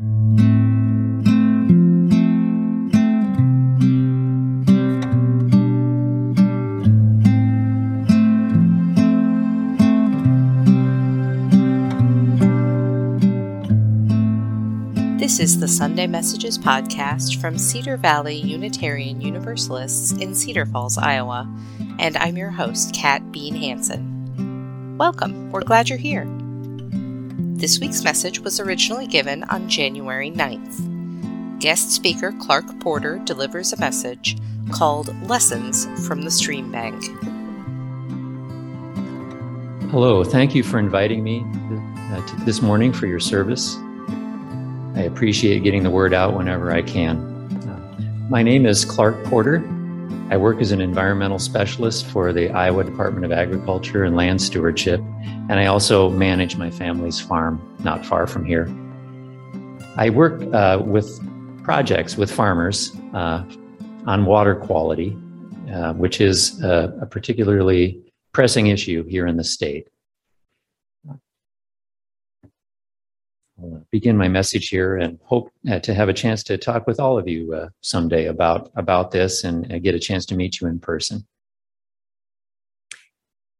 This is the Sunday Messages podcast from Cedar Valley Unitarian Universalists in Cedar Falls, Iowa, and I'm your host, Kat Bean Hanson. Welcome, we're glad you're here. This week's message was originally given on January 9th. Guest speaker Clark Porter delivers a message called Lessons from the Stream Bank. Hello, thank you for inviting me uh, this morning for your service. I appreciate getting the word out whenever I can. Uh, my name is Clark Porter. I work as an environmental specialist for the Iowa Department of Agriculture and Land Stewardship, and I also manage my family's farm not far from here. I work uh, with projects with farmers uh, on water quality, uh, which is a, a particularly pressing issue here in the state. I'll begin my message here and hope uh, to have a chance to talk with all of you uh, someday about, about this and uh, get a chance to meet you in person.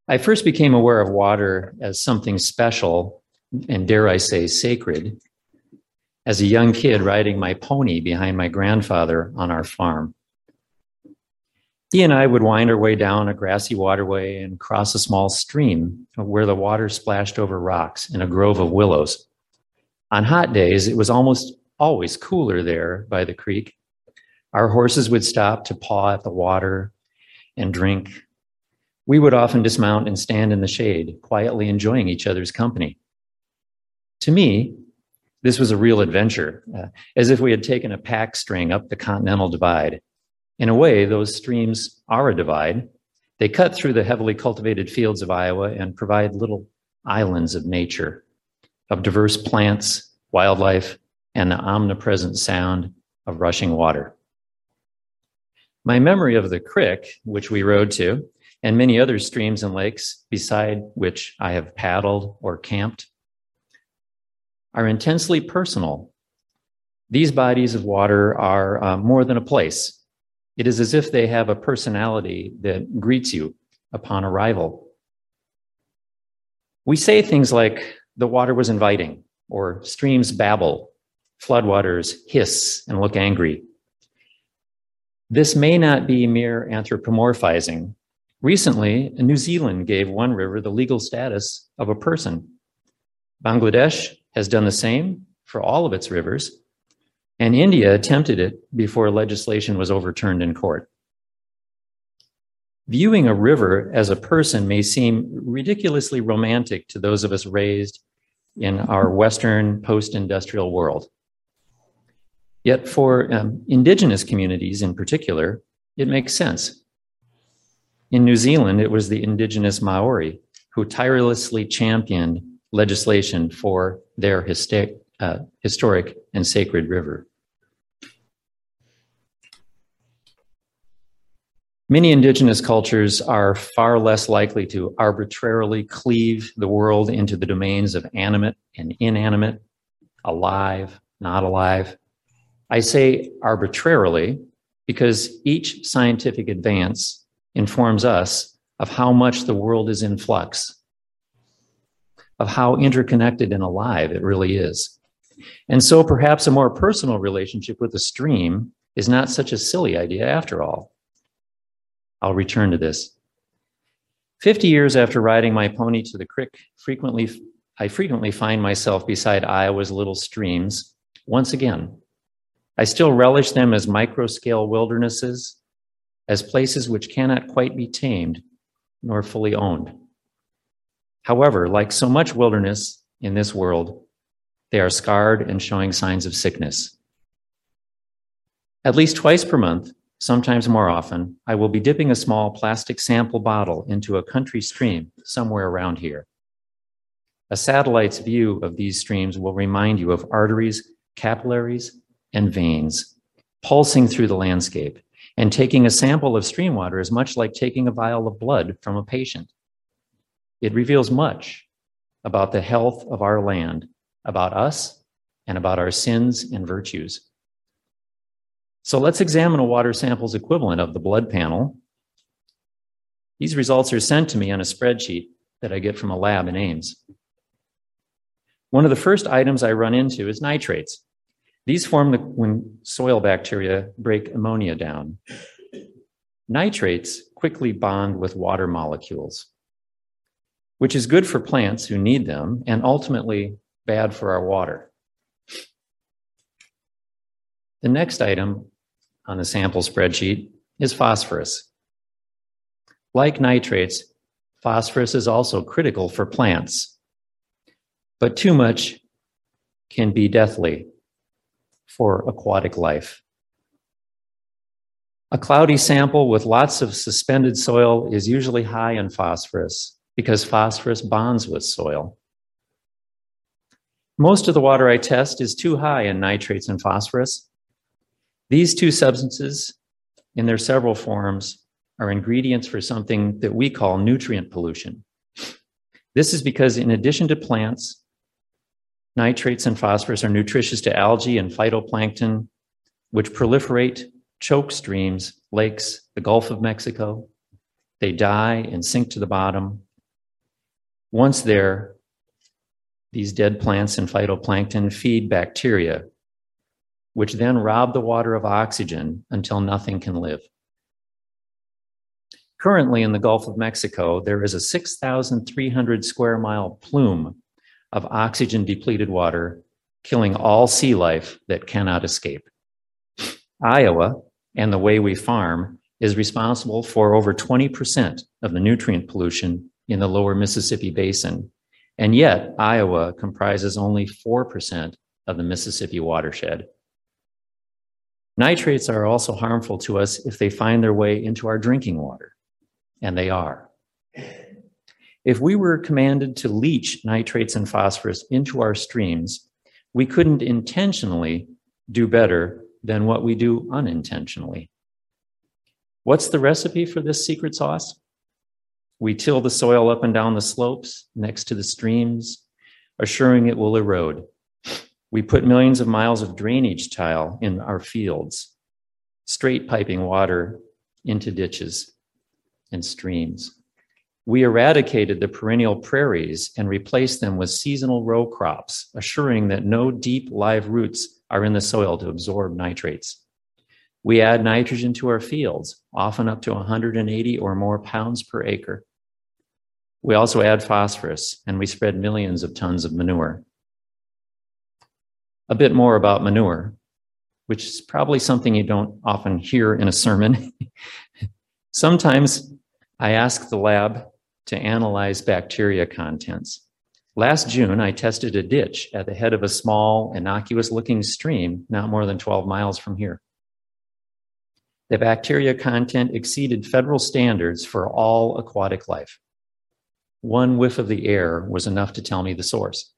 I first became aware of water as something special and, dare I say, sacred as a young kid riding my pony behind my grandfather on our farm. He and I would wind our way down a grassy waterway and cross a small stream where the water splashed over rocks in a grove of willows. On hot days, it was almost always cooler there by the creek. Our horses would stop to paw at the water and drink. We would often dismount and stand in the shade, quietly enjoying each other's company. To me, this was a real adventure, uh, as if we had taken a pack string up the Continental Divide. In a way, those streams are a divide. They cut through the heavily cultivated fields of Iowa and provide little islands of nature of diverse plants, wildlife, and the omnipresent sound of rushing water. My memory of the creek, which we rode to, and many other streams and lakes beside which I have paddled or camped, are intensely personal. These bodies of water are uh, more than a place. It is as if they have a personality that greets you upon arrival. We say things like, the water was inviting, or streams babble, floodwaters hiss and look angry. This may not be mere anthropomorphizing. Recently, New Zealand gave one river the legal status of a person. Bangladesh has done the same for all of its rivers, and India attempted it before legislation was overturned in court. Viewing a river as a person may seem ridiculously romantic to those of us raised in our Western post industrial world. Yet, for um, Indigenous communities in particular, it makes sense. In New Zealand, it was the Indigenous Maori who tirelessly championed legislation for their uh, historic and sacred river. Many indigenous cultures are far less likely to arbitrarily cleave the world into the domains of animate and inanimate, alive, not alive. I say arbitrarily because each scientific advance informs us of how much the world is in flux, of how interconnected and alive it really is. And so perhaps a more personal relationship with the stream is not such a silly idea after all. I'll return to this. 50 years after riding my pony to the creek, frequently I frequently find myself beside Iowa's little streams once again. I still relish them as micro-scale wildernesses, as places which cannot quite be tamed nor fully owned. However, like so much wilderness in this world, they are scarred and showing signs of sickness. At least twice per month, Sometimes more often, I will be dipping a small plastic sample bottle into a country stream somewhere around here. A satellite's view of these streams will remind you of arteries, capillaries, and veins pulsing through the landscape. And taking a sample of stream water is much like taking a vial of blood from a patient. It reveals much about the health of our land, about us, and about our sins and virtues. So let's examine a water sample's equivalent of the blood panel. These results are sent to me on a spreadsheet that I get from a lab in Ames. One of the first items I run into is nitrates. These form the, when soil bacteria break ammonia down. Nitrates quickly bond with water molecules, which is good for plants who need them and ultimately bad for our water. The next item on the sample spreadsheet is phosphorus. Like nitrates, phosphorus is also critical for plants, but too much can be deathly for aquatic life. A cloudy sample with lots of suspended soil is usually high in phosphorus because phosphorus bonds with soil. Most of the water I test is too high in nitrates and phosphorus. These two substances, in their several forms, are ingredients for something that we call nutrient pollution. This is because, in addition to plants, nitrates and phosphorus are nutritious to algae and phytoplankton, which proliferate choke streams, lakes, the Gulf of Mexico. They die and sink to the bottom. Once there, these dead plants and phytoplankton feed bacteria, which then rob the water of oxygen until nothing can live. Currently, in the Gulf of Mexico, there is a 6,300 square mile plume of oxygen depleted water, killing all sea life that cannot escape. Iowa, and the way we farm is responsible for over 20% of the nutrient pollution in the lower Mississippi basin. And yet, Iowa comprises only 4% of the Mississippi watershed. Nitrates are also harmful to us if they find their way into our drinking water, and they are. If we were commanded to leach nitrates and phosphorus into our streams, we couldn't intentionally do better than what we do unintentionally. What's the recipe for this secret sauce? We till the soil up and down the slopes next to the streams, assuring it will erode. We put millions of miles of drainage tile in our fields, straight piping water into ditches and streams. We eradicated the perennial prairies and replaced them with seasonal row crops, assuring that no deep live roots are in the soil to absorb nitrates. We add nitrogen to our fields, often up to 180 or more pounds per acre. We also add phosphorus and we spread millions of tons of manure. A bit more about manure, which is probably something you don't often hear in a sermon. Sometimes I ask the lab to analyze bacteria contents. Last June, I tested a ditch at the head of a small, innocuous looking stream not more than 12 miles from here. The bacteria content exceeded federal standards for all aquatic life. One whiff of the air was enough to tell me the source.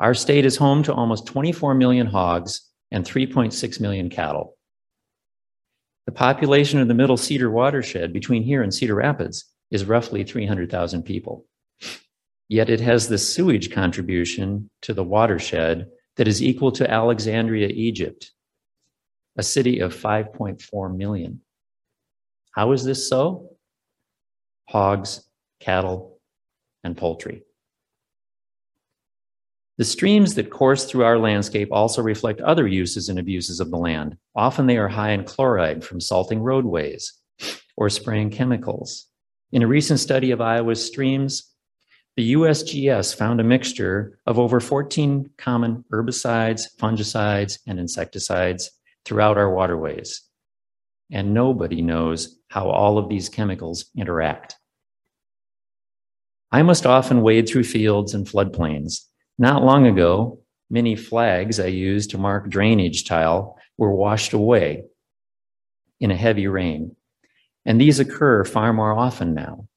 Our state is home to almost 24 million hogs and 3.6 million cattle. The population of the Middle Cedar watershed between here and Cedar Rapids is roughly 300,000 people. Yet it has the sewage contribution to the watershed that is equal to Alexandria, Egypt, a city of 5.4 million. How is this so? Hogs, cattle, and poultry. The streams that course through our landscape also reflect other uses and abuses of the land. Often they are high in chloride from salting roadways or spraying chemicals. In a recent study of Iowa's streams, the USGS found a mixture of over 14 common herbicides, fungicides, and insecticides throughout our waterways. And nobody knows how all of these chemicals interact. I must often wade through fields and floodplains. Not long ago, many flags I used to mark drainage tile were washed away in a heavy rain. And these occur far more often now.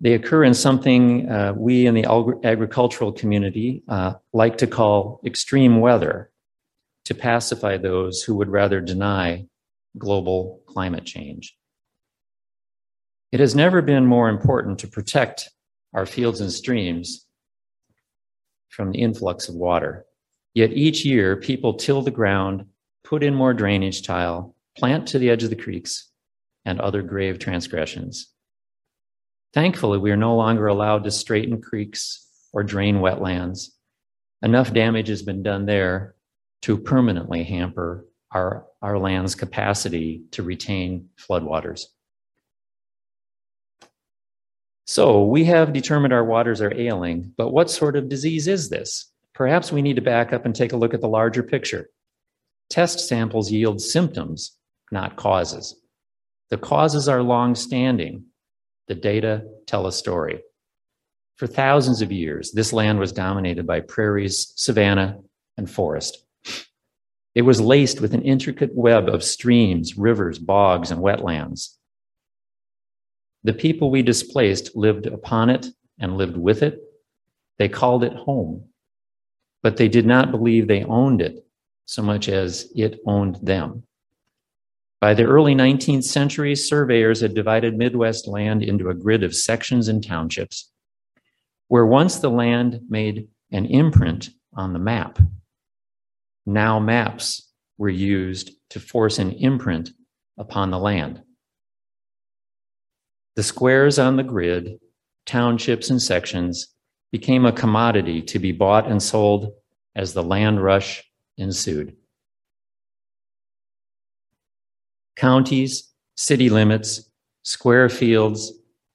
They occur in something uh, we in the agricultural community uh, like to call extreme weather to pacify those who would rather deny global climate change. It has never been more important to protect our fields and streams from the influx of water. Yet each year, people till the ground, put in more drainage tile, plant to the edge of the creeks, and other grave transgressions. Thankfully, we are no longer allowed to straighten creeks or drain wetlands. Enough damage has been done there to permanently hamper our, our land's capacity to retain floodwaters. So we have determined our waters are ailing, but what sort of disease is this? Perhaps we need to back up and take a look at the larger picture. Test samples yield symptoms, not causes. The causes are long standing. The data tell a story. For thousands of years, this land was dominated by prairies, savanna, and forest. It was laced with an intricate web of streams, rivers, bogs, and wetlands. The people we displaced lived upon it and lived with it. They called it home, but they did not believe they owned it so much as it owned them. By the early 19th century, surveyors had divided Midwest land into a grid of sections and townships, where once the land made an imprint on the map. Now maps were used to force an imprint upon the land. The squares on the grid, townships and sections, became a commodity to be bought and sold as the land rush ensued. Counties, city limits, square fields,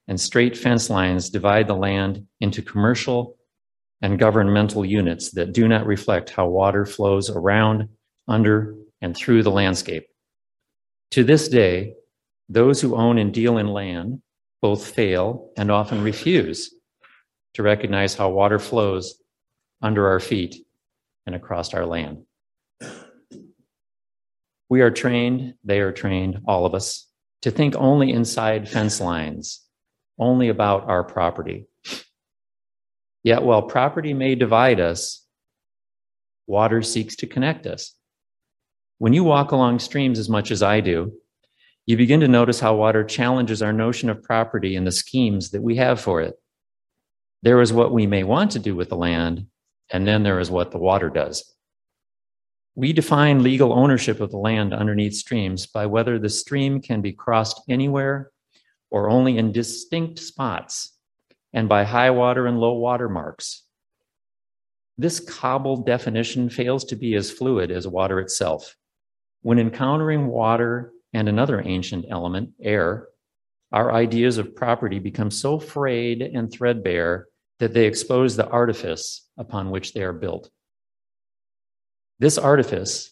and straight fence lines divide the land into commercial and governmental units that do not reflect how water flows around, under, and through the landscape. To this day, those who own and deal in land both fail and often refuse to recognize how water flows under our feet and across our land. We are trained, they are trained, all of us, to think only inside fence lines, only about our property. Yet, while property may divide us, water seeks to connect us. When you walk along streams as much as I do, you begin to notice how water challenges our notion of property and the schemes that we have for it. There is what we may want to do with the land, and then there is what the water does. We define legal ownership of the land underneath streams by whether the stream can be crossed anywhere or only in distinct spots, and by high water and low water marks. This cobbled definition fails to be as fluid as water itself. When encountering water and another ancient element, air, our ideas of property become so frayed and threadbare that they expose the artifice upon which they are built. This artifice,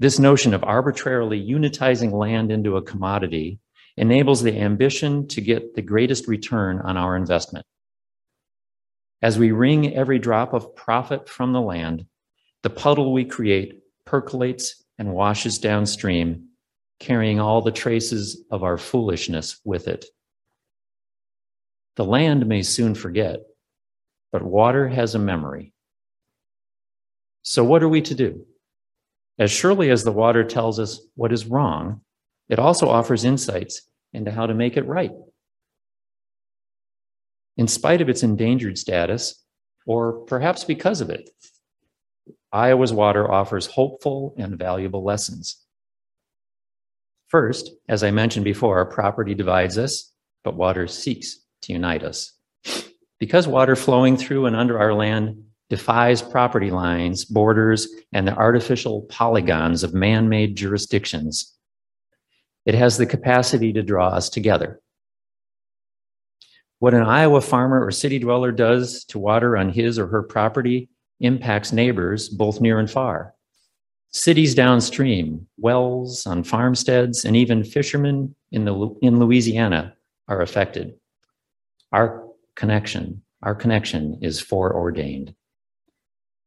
this notion of arbitrarily unitizing land into a commodity, enables the ambition to get the greatest return on our investment. As we wring every drop of profit from the land, the puddle we create percolates and washes downstream, carrying all the traces of our foolishness with it. The land may soon forget, but water has a memory. So, what are we to do? As surely as the water tells us what is wrong, it also offers insights into how to make it right. In spite of its endangered status, or perhaps because of it, Iowa's water offers hopeful and valuable lessons. First, as I mentioned before, our property divides us, but water seeks to unite us. Because water flowing through and under our land defies property lines, borders, and the artificial polygons of man made jurisdictions, it has the capacity to draw us together. What an Iowa farmer or city dweller does to water on his or her property impacts neighbors both near and far. Cities downstream, wells on farmsteads, and even fishermen in, the, in Louisiana are affected. Our connection, our connection is foreordained.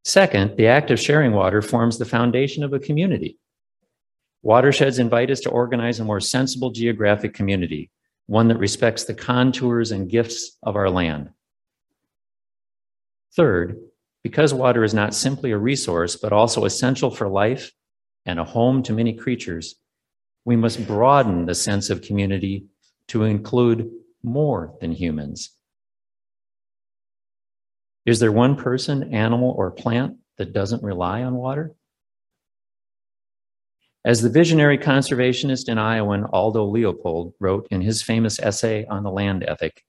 Second, the act of sharing water forms the foundation of a community. Watersheds invite us to organize a more sensible geographic community, one that respects the contours and gifts of our land. Third, because water is not simply a resource, but also essential for life and a home to many creatures, we must broaden the sense of community to include more than humans. Is there one person, animal, or plant that doesn't rely on water? As the visionary conservationist and Iowan Aldo Leopold wrote in his famous essay on the land ethic,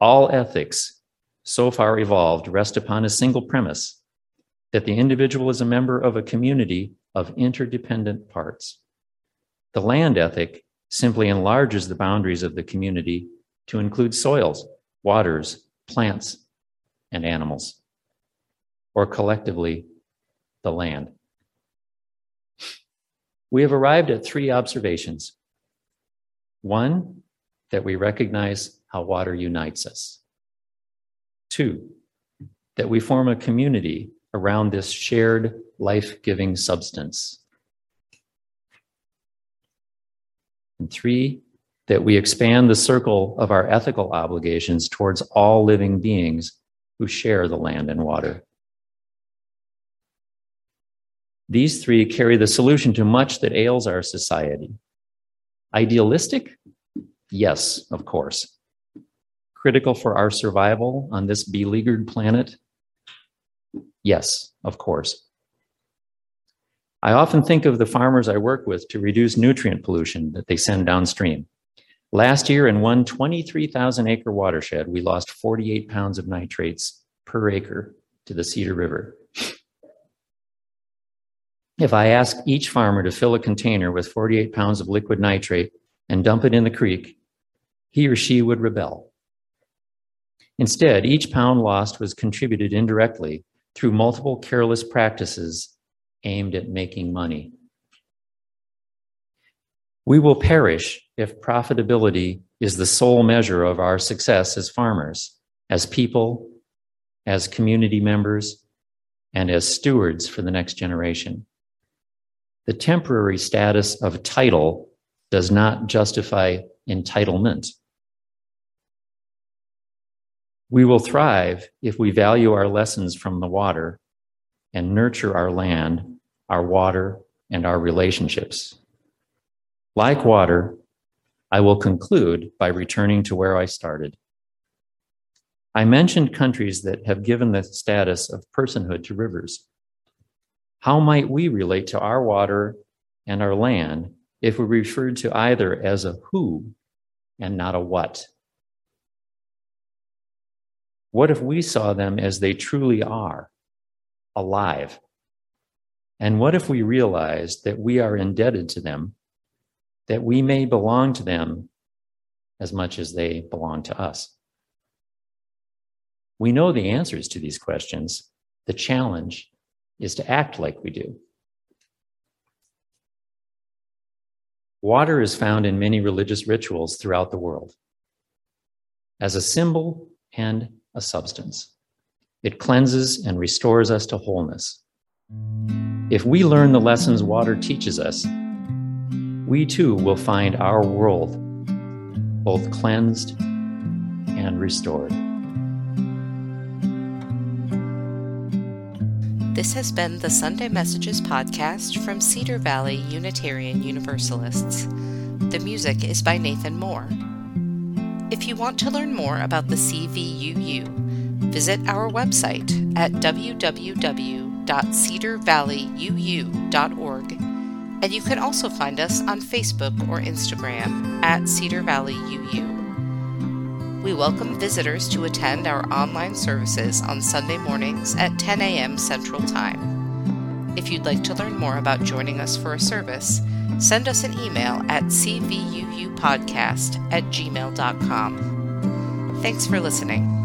all ethics so far evolved rest upon a single premise that the individual is a member of a community of interdependent parts. The land ethic simply enlarges the boundaries of the community to include soils, waters, plants, and animals, or collectively, the land. We have arrived at three observations. One, that we recognize how water unites us. Two, that we form a community around this shared life giving substance. And three, that we expand the circle of our ethical obligations towards all living beings who share the land and water. These three carry the solution to much that ails our society. Idealistic? Yes, of course. Critical for our survival on this beleaguered planet? Yes, of course. I often think of the farmers I work with to reduce nutrient pollution that they send downstream. Last year, in one 23,000 acre watershed, we lost 48 pounds of nitrates per acre to the Cedar River. If I ask each farmer to fill a container with 48 pounds of liquid nitrate and dump it in the creek, he or she would rebel. Instead, each pound lost was contributed indirectly through multiple careless practices aimed at making money. We will perish if profitability is the sole measure of our success as farmers, as people, as community members, and as stewards for the next generation. The temporary status of title does not justify entitlement. We will thrive if we value our lessons from the water and nurture our land, our water, and our relationships. Like water, I will conclude by returning to where I started. I mentioned countries that have given the status of personhood to rivers. How might we relate to our water and our land if we referred to either as a who and not a what? What if we saw them as they truly are, alive? And what if we realized that we are indebted to them, that we may belong to them as much as they belong to us? We know the answers to these questions. The challenge is to act like we do. Water is found in many religious rituals throughout the world as a symbol and a substance. It cleanses and restores us to wholeness. If we learn the lessons water teaches us, we too will find our world both cleansed and restored. This has been the Sunday Messages podcast from Cedar Valley Unitarian Universalists. The music is by Nathan Moore. If you want to learn more about the CVUU, visit our website at www.cedarvalleyuu.org, and you can also find us on Facebook or Instagram at Cedar Valley UU. We welcome visitors to attend our online services on Sunday mornings at 10 a.m. Central Time. If you'd like to learn more about joining us for a service, send us an email at cvuupodcast at gmail.com. Thanks for listening.